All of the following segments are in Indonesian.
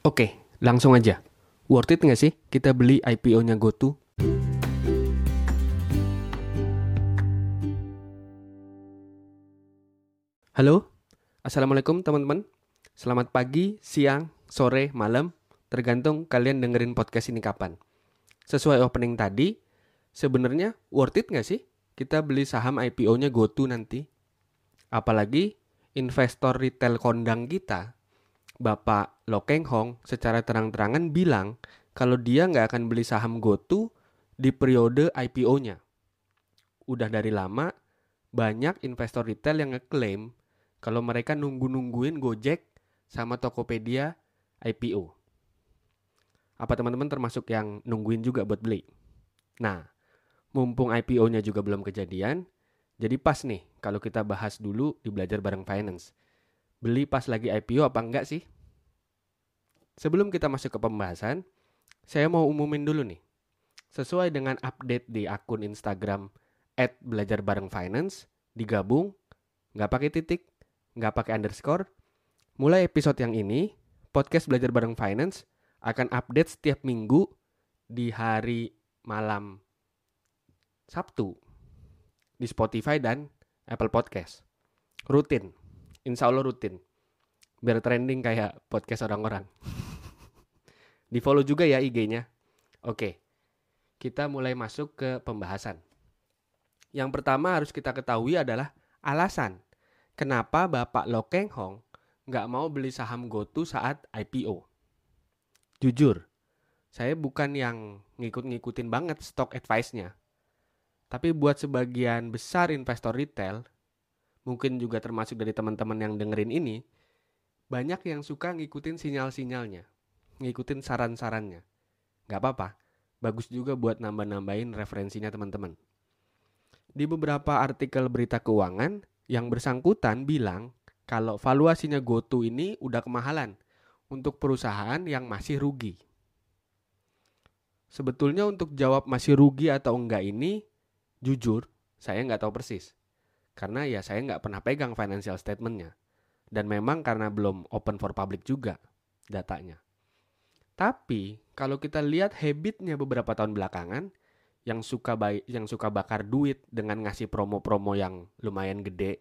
Oke, langsung aja. Worth it nggak sih kita beli IPO-nya GoTo? Halo, Assalamualaikum teman-teman. Selamat pagi, siang, sore, malam, tergantung kalian dengerin podcast ini kapan. Sesuai opening tadi, sebenarnya worth it nggak sih kita beli saham IPO-nya GoTo nanti? Apalagi investor retail kondang kita, Bapak Lo Keng Hong secara terang-terangan bilang kalau dia nggak akan beli saham GoTo di periode IPO-nya. Udah dari lama, banyak investor retail yang ngeklaim kalau mereka nunggu-nungguin Gojek sama Tokopedia IPO. Apa teman-teman termasuk yang nungguin juga buat beli? Nah, mumpung IPO-nya juga belum kejadian, jadi pas nih kalau kita bahas dulu di belajar bareng finance. Beli pas lagi IPO apa enggak sih? Sebelum kita masuk ke pembahasan, saya mau umumin dulu nih. Sesuai dengan update di akun Instagram at digabung, nggak pakai titik, nggak pakai underscore. Mulai episode yang ini, podcast belajar bareng finance akan update setiap minggu di hari malam Sabtu di Spotify dan Apple Podcast. Rutin. Insya Allah rutin. Biar trending kayak podcast orang-orang. Di follow juga ya IG-nya. Oke, kita mulai masuk ke pembahasan. Yang pertama harus kita ketahui adalah alasan kenapa Bapak Lo Keng Hong nggak mau beli saham GoTo saat IPO. Jujur, saya bukan yang ngikut-ngikutin banget stock advice-nya. Tapi buat sebagian besar investor retail, mungkin juga termasuk dari teman-teman yang dengerin ini, banyak yang suka ngikutin sinyal-sinyalnya, ngikutin saran-sarannya. Gak apa-apa, bagus juga buat nambah-nambahin referensinya teman-teman. Di beberapa artikel berita keuangan, yang bersangkutan bilang kalau valuasinya GoTo ini udah kemahalan untuk perusahaan yang masih rugi. Sebetulnya untuk jawab masih rugi atau enggak ini, Jujur, saya nggak tahu persis. Karena ya saya nggak pernah pegang financial statementnya. Dan memang karena belum open for public juga datanya. Tapi kalau kita lihat habitnya beberapa tahun belakangan, yang suka baik, yang suka bakar duit dengan ngasih promo-promo yang lumayan gede,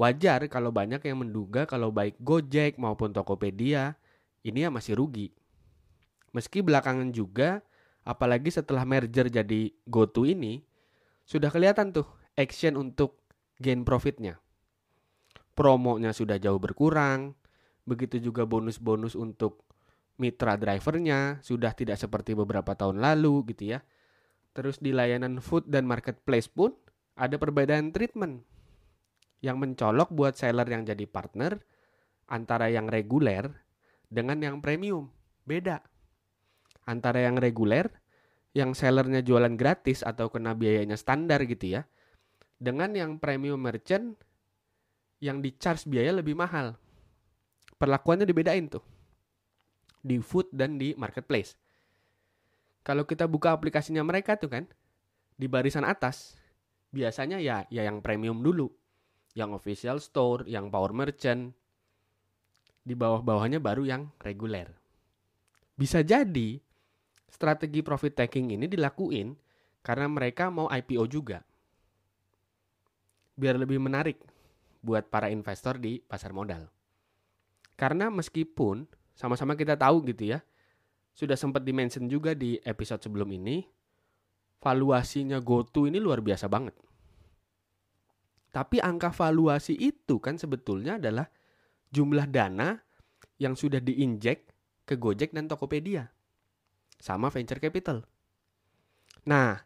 wajar kalau banyak yang menduga kalau baik Gojek maupun Tokopedia ini ya masih rugi. Meski belakangan juga, apalagi setelah merger jadi GoTo ini, sudah kelihatan tuh action untuk gain profitnya. Promonya sudah jauh berkurang, begitu juga bonus-bonus untuk mitra drivernya sudah tidak seperti beberapa tahun lalu gitu ya. Terus di layanan food dan marketplace pun ada perbedaan treatment yang mencolok buat seller yang jadi partner antara yang reguler dengan yang premium. Beda. Antara yang reguler yang sellernya jualan gratis atau kena biayanya standar gitu ya. Dengan yang premium merchant yang di charge biaya lebih mahal. Perlakuannya dibedain tuh. Di food dan di marketplace. Kalau kita buka aplikasinya mereka tuh kan, di barisan atas, biasanya ya ya yang premium dulu. Yang official store, yang power merchant. Di bawah-bawahnya baru yang reguler. Bisa jadi strategi profit taking ini dilakuin karena mereka mau IPO juga. Biar lebih menarik buat para investor di pasar modal. Karena meskipun sama-sama kita tahu gitu ya, sudah sempat dimention juga di episode sebelum ini, valuasinya GoTo ini luar biasa banget. Tapi angka valuasi itu kan sebetulnya adalah jumlah dana yang sudah diinjek ke Gojek dan Tokopedia sama venture capital. Nah,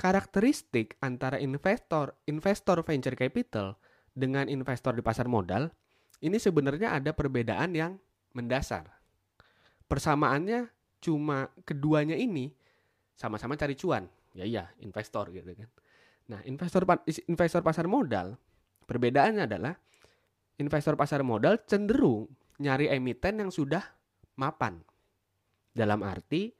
karakteristik antara investor investor venture capital dengan investor di pasar modal ini sebenarnya ada perbedaan yang mendasar. Persamaannya cuma keduanya ini sama-sama cari cuan. Ya iya, investor gitu kan. Nah, investor investor pasar modal perbedaannya adalah investor pasar modal cenderung nyari emiten yang sudah mapan. Dalam arti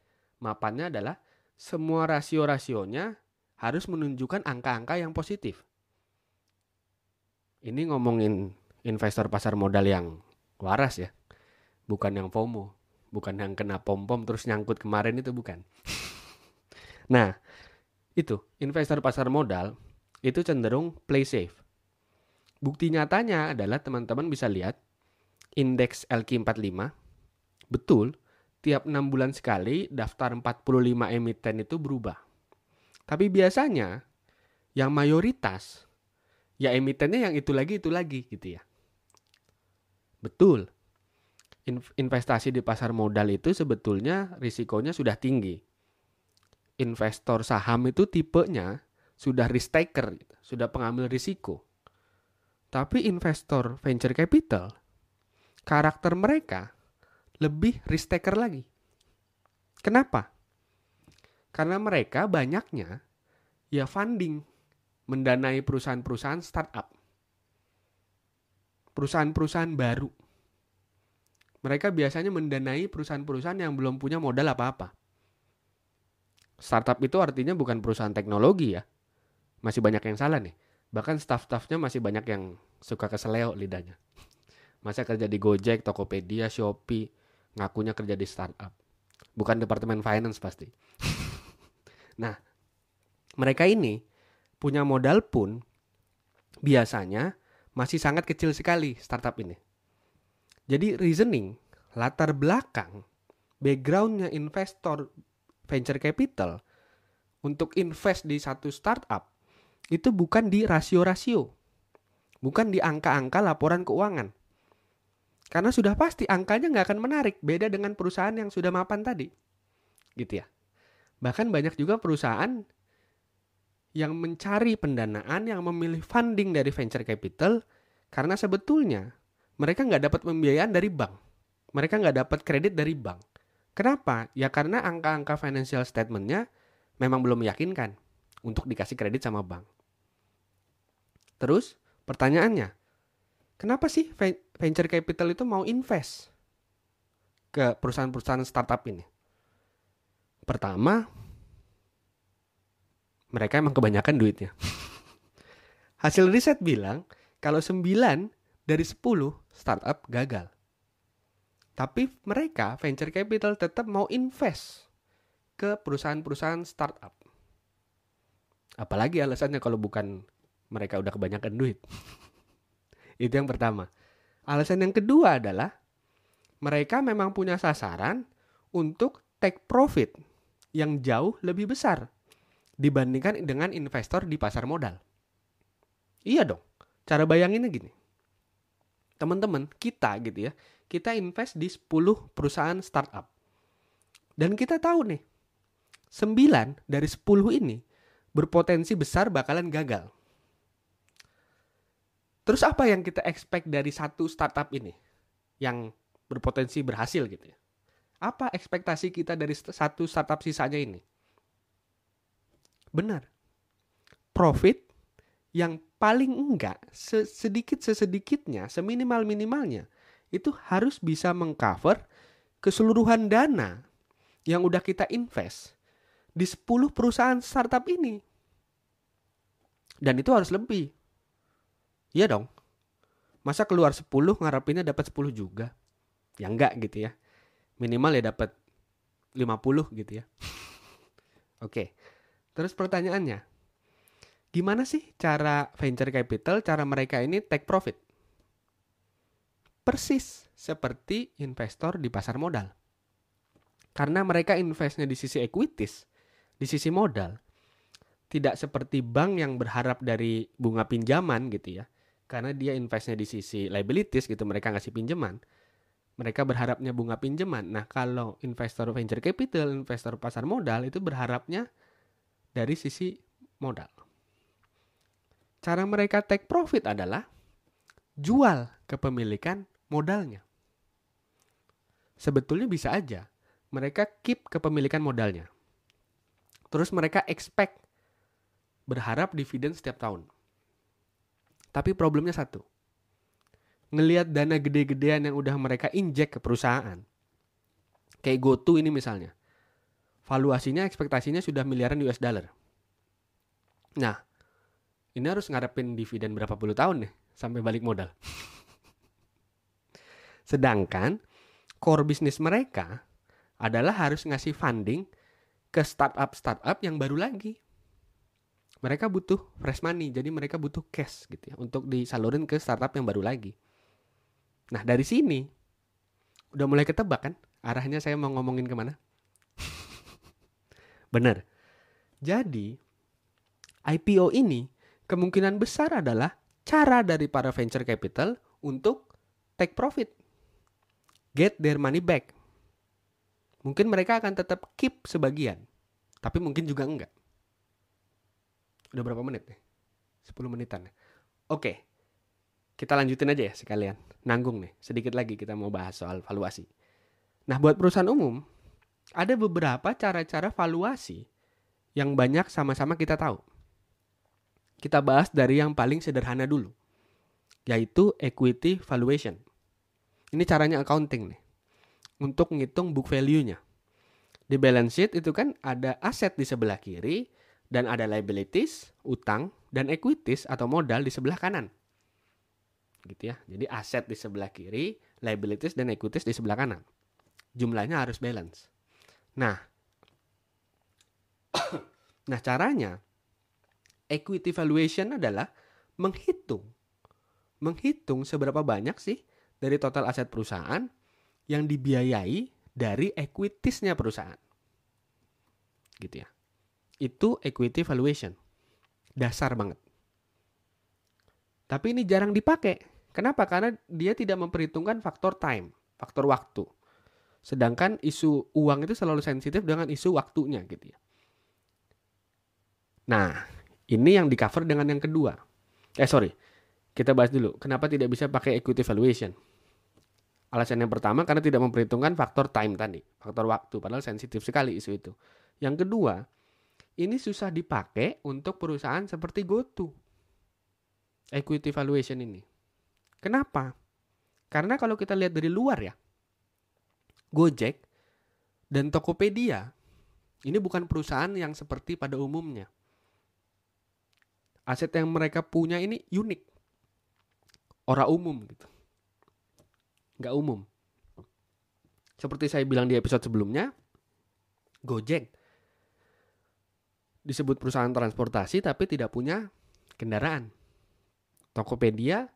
mapannya adalah semua rasio-rasionya harus menunjukkan angka-angka yang positif. Ini ngomongin investor pasar modal yang waras ya, bukan yang FOMO. bukan yang kena pom-pom terus nyangkut kemarin itu bukan. nah, itu investor pasar modal itu cenderung play safe. Bukti nyatanya adalah teman-teman bisa lihat indeks LQ45 betul tiap 6 bulan sekali daftar 45 emiten itu berubah. Tapi biasanya yang mayoritas ya emitennya yang itu lagi itu lagi gitu ya. Betul investasi di pasar modal itu sebetulnya risikonya sudah tinggi. Investor saham itu tipenya sudah risk taker, sudah pengambil risiko. Tapi investor venture capital, karakter mereka lebih risk taker lagi. Kenapa? Karena mereka banyaknya ya funding mendanai perusahaan-perusahaan startup. Perusahaan-perusahaan baru mereka biasanya mendanai perusahaan-perusahaan yang belum punya modal apa-apa. Startup itu artinya bukan perusahaan teknologi ya. Masih banyak yang salah nih. Bahkan staff-staffnya masih banyak yang suka keseleo lidahnya. Masa kerja di Gojek, Tokopedia, Shopee, ngakunya kerja di startup. Bukan departemen finance pasti. nah, mereka ini punya modal pun biasanya masih sangat kecil sekali startup ini. Jadi reasoning, latar belakang, backgroundnya investor venture capital untuk invest di satu startup itu bukan di rasio-rasio, bukan di angka-angka laporan keuangan. Karena sudah pasti angkanya nggak akan menarik, beda dengan perusahaan yang sudah mapan tadi. Gitu ya. Bahkan banyak juga perusahaan yang mencari pendanaan, yang memilih funding dari venture capital, karena sebetulnya mereka nggak dapat pembiayaan dari bank. Mereka nggak dapat kredit dari bank. Kenapa? Ya karena angka-angka financial statementnya memang belum meyakinkan untuk dikasih kredit sama bank. Terus pertanyaannya, kenapa sih venture capital itu mau invest ke perusahaan-perusahaan startup ini? Pertama, mereka emang kebanyakan duitnya. Hasil riset bilang kalau 9 dari 10 startup gagal. Tapi mereka venture capital tetap mau invest ke perusahaan-perusahaan startup. Apalagi alasannya kalau bukan mereka udah kebanyakan duit. Itu yang pertama. Alasan yang kedua adalah mereka memang punya sasaran untuk take profit yang jauh lebih besar dibandingkan dengan investor di pasar modal. Iya dong. Cara bayanginnya gini teman-teman kita gitu ya kita invest di 10 perusahaan startup. Dan kita tahu nih 9 dari 10 ini berpotensi besar bakalan gagal. Terus apa yang kita expect dari satu startup ini yang berpotensi berhasil gitu ya? Apa ekspektasi kita dari satu startup sisanya ini? Benar. Profit yang paling enggak sedikit sesedikitnya, seminimal minimalnya itu harus bisa mengcover keseluruhan dana yang udah kita invest di 10 perusahaan startup ini. Dan itu harus lebih. Iya dong. Masa keluar 10 ngarepinnya dapat 10 juga? Ya enggak gitu ya. Minimal ya dapat 50 gitu ya. Oke. Terus pertanyaannya, Gimana sih cara venture capital, cara mereka ini take profit? Persis seperti investor di pasar modal. Karena mereka investnya di sisi equities, di sisi modal. Tidak seperti bank yang berharap dari bunga pinjaman gitu ya. Karena dia investnya di sisi liabilities gitu, mereka ngasih pinjaman. Mereka berharapnya bunga pinjaman. Nah kalau investor venture capital, investor pasar modal itu berharapnya dari sisi modal. Cara mereka take profit adalah jual kepemilikan modalnya. Sebetulnya bisa aja mereka keep kepemilikan modalnya. Terus mereka expect berharap dividen setiap tahun. Tapi problemnya satu. Ngelihat dana gede-gedean yang udah mereka injek ke perusahaan. Kayak GoTo ini misalnya. Valuasinya ekspektasinya sudah miliaran US dollar. Nah, ini harus ngarepin dividen berapa puluh tahun nih sampai balik modal. Sedangkan core bisnis mereka adalah harus ngasih funding ke startup-startup yang baru lagi. Mereka butuh fresh money, jadi mereka butuh cash gitu ya untuk disalurin ke startup yang baru lagi. Nah dari sini udah mulai ketebak kan arahnya saya mau ngomongin ke mana? Bener. Jadi IPO ini kemungkinan besar adalah cara dari para venture capital untuk take profit. Get their money back. Mungkin mereka akan tetap keep sebagian, tapi mungkin juga enggak. Udah berapa menit nih? 10 menitan. Oke. Kita lanjutin aja ya sekalian. Nanggung nih, sedikit lagi kita mau bahas soal valuasi. Nah, buat perusahaan umum, ada beberapa cara-cara valuasi yang banyak sama-sama kita tahu. Kita bahas dari yang paling sederhana dulu, yaitu equity valuation. Ini caranya accounting nih, untuk ngitung book value-nya. Di balance sheet itu kan ada aset di sebelah kiri, dan ada liabilities, utang, dan equities atau modal di sebelah kanan. Gitu ya. Jadi aset di sebelah kiri, liabilities dan equities di sebelah kanan. Jumlahnya harus balance. Nah, nah caranya equity valuation adalah menghitung menghitung seberapa banyak sih dari total aset perusahaan yang dibiayai dari equitiesnya perusahaan. Gitu ya. Itu equity valuation. Dasar banget. Tapi ini jarang dipakai. Kenapa? Karena dia tidak memperhitungkan faktor time, faktor waktu. Sedangkan isu uang itu selalu sensitif dengan isu waktunya gitu ya. Nah, ini yang di cover dengan yang kedua. Eh sorry, kita bahas dulu. Kenapa tidak bisa pakai equity valuation? Alasan yang pertama karena tidak memperhitungkan faktor time tadi, faktor waktu, padahal sensitif sekali isu itu. Yang kedua, ini susah dipakai untuk perusahaan seperti GoTo. Equity valuation ini. Kenapa? Karena kalau kita lihat dari luar ya, Gojek dan Tokopedia ini bukan perusahaan yang seperti pada umumnya aset yang mereka punya ini unik. Orang umum gitu. Nggak umum. Seperti saya bilang di episode sebelumnya, Gojek disebut perusahaan transportasi tapi tidak punya kendaraan. Tokopedia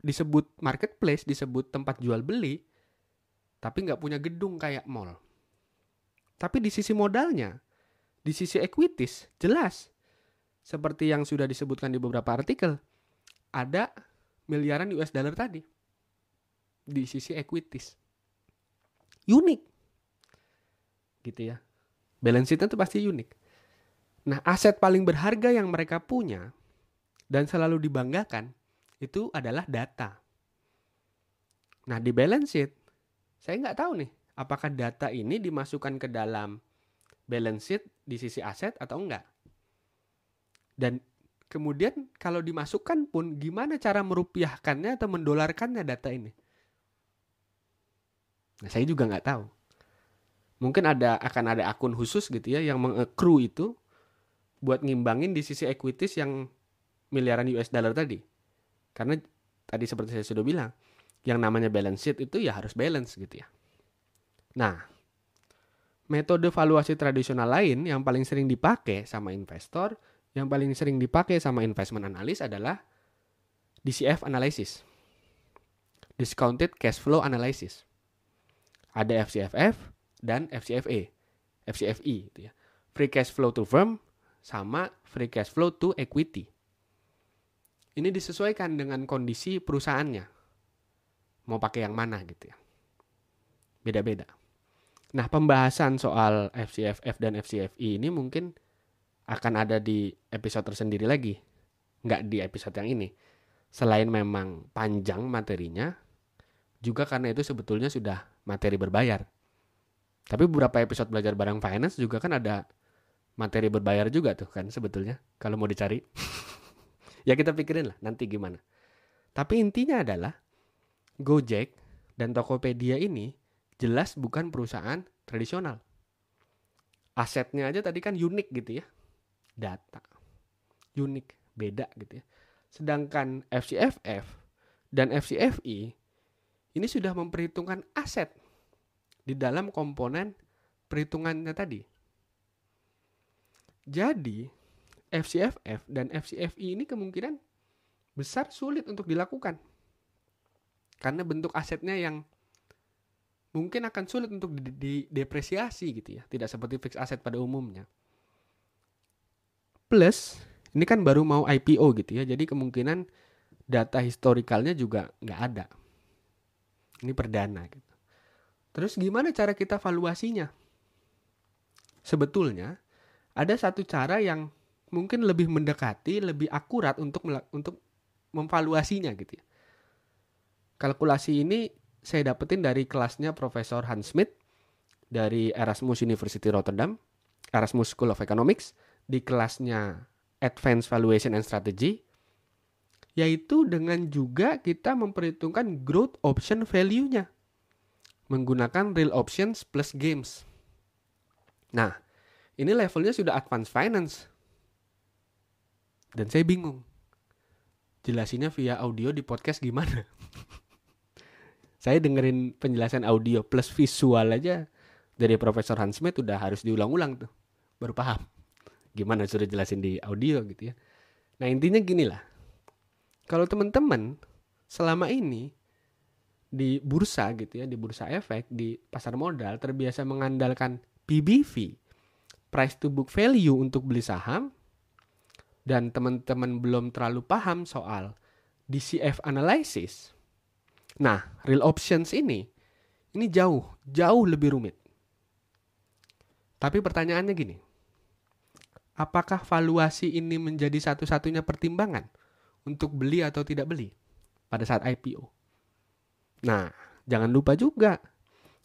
disebut marketplace, disebut tempat jual beli, tapi nggak punya gedung kayak mall. Tapi di sisi modalnya, di sisi equities, jelas seperti yang sudah disebutkan di beberapa artikel, ada miliaran US dollar tadi di sisi equities. Unik. Gitu ya. Balance sheet itu pasti unik. Nah, aset paling berharga yang mereka punya dan selalu dibanggakan itu adalah data. Nah, di balance sheet, saya nggak tahu nih, apakah data ini dimasukkan ke dalam balance sheet di sisi aset atau enggak. Dan kemudian kalau dimasukkan pun gimana cara merupiahkannya atau mendolarkannya data ini? Nah, saya juga nggak tahu. Mungkin ada akan ada akun khusus gitu ya yang mengekru itu buat ngimbangin di sisi equities yang miliaran US dollar tadi. Karena tadi seperti saya sudah bilang, yang namanya balance sheet itu ya harus balance gitu ya. Nah, metode valuasi tradisional lain yang paling sering dipakai sama investor yang paling sering dipakai sama investment analis adalah DCF analysis. Discounted cash flow analysis. Ada FCFF dan. FCFE gitu ya. Free cash flow to firm sama free cash flow to equity. Ini disesuaikan dengan kondisi perusahaannya. Mau pakai yang mana gitu ya. Beda-beda. Nah, pembahasan soal FCFF dan FCFE ini mungkin akan ada di episode tersendiri lagi. Nggak di episode yang ini. Selain memang panjang materinya, juga karena itu sebetulnya sudah materi berbayar. Tapi beberapa episode belajar barang finance juga kan ada materi berbayar juga tuh kan sebetulnya kalau mau dicari. ya kita pikirin lah nanti gimana. Tapi intinya adalah Gojek dan Tokopedia ini jelas bukan perusahaan tradisional. Asetnya aja tadi kan unik gitu ya data. Unik, beda gitu ya. Sedangkan FCFF dan FCFI ini sudah memperhitungkan aset di dalam komponen perhitungannya tadi. Jadi, FCFF dan FCFI ini kemungkinan besar sulit untuk dilakukan. Karena bentuk asetnya yang mungkin akan sulit untuk didepresiasi gitu ya, tidak seperti fixed asset pada umumnya. Plus, ini kan baru mau IPO gitu ya, jadi kemungkinan data historikalnya juga nggak ada. Ini perdana gitu. Terus gimana cara kita valuasinya? Sebetulnya ada satu cara yang mungkin lebih mendekati, lebih akurat untuk untuk memvaluasinya gitu ya. Kalkulasi ini saya dapetin dari kelasnya Profesor Hans Smith dari Erasmus University Rotterdam, Erasmus School of Economics di kelasnya Advanced Valuation and Strategy yaitu dengan juga kita memperhitungkan growth option value-nya menggunakan real options plus games. Nah, ini levelnya sudah advanced finance. Dan saya bingung. Jelasinnya via audio di podcast gimana? saya dengerin penjelasan audio plus visual aja dari Profesor Hans Smith udah harus diulang-ulang tuh baru paham gimana sudah jelasin di audio gitu ya nah intinya gini lah kalau teman-teman selama ini di bursa gitu ya di bursa efek di pasar modal terbiasa mengandalkan PBV price to book value untuk beli saham dan teman-teman belum terlalu paham soal DCF analysis Nah, real options ini ini jauh, jauh lebih rumit. Tapi pertanyaannya gini. Apakah valuasi ini menjadi satu-satunya pertimbangan untuk beli atau tidak beli pada saat IPO? Nah, jangan lupa juga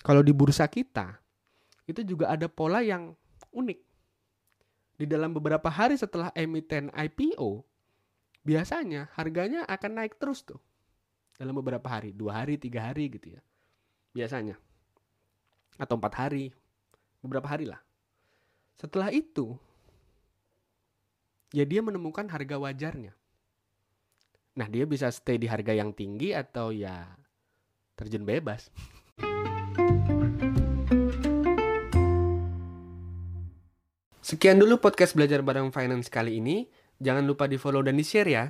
kalau di bursa kita itu juga ada pola yang unik. Di dalam beberapa hari setelah emiten IPO, biasanya harganya akan naik terus tuh dalam beberapa hari, dua hari, tiga hari gitu ya, biasanya, atau empat hari, beberapa hari lah. Setelah itu, ya dia menemukan harga wajarnya. Nah dia bisa stay di harga yang tinggi atau ya terjun bebas. Sekian dulu podcast belajar bareng finance kali ini. Jangan lupa di follow dan di share ya.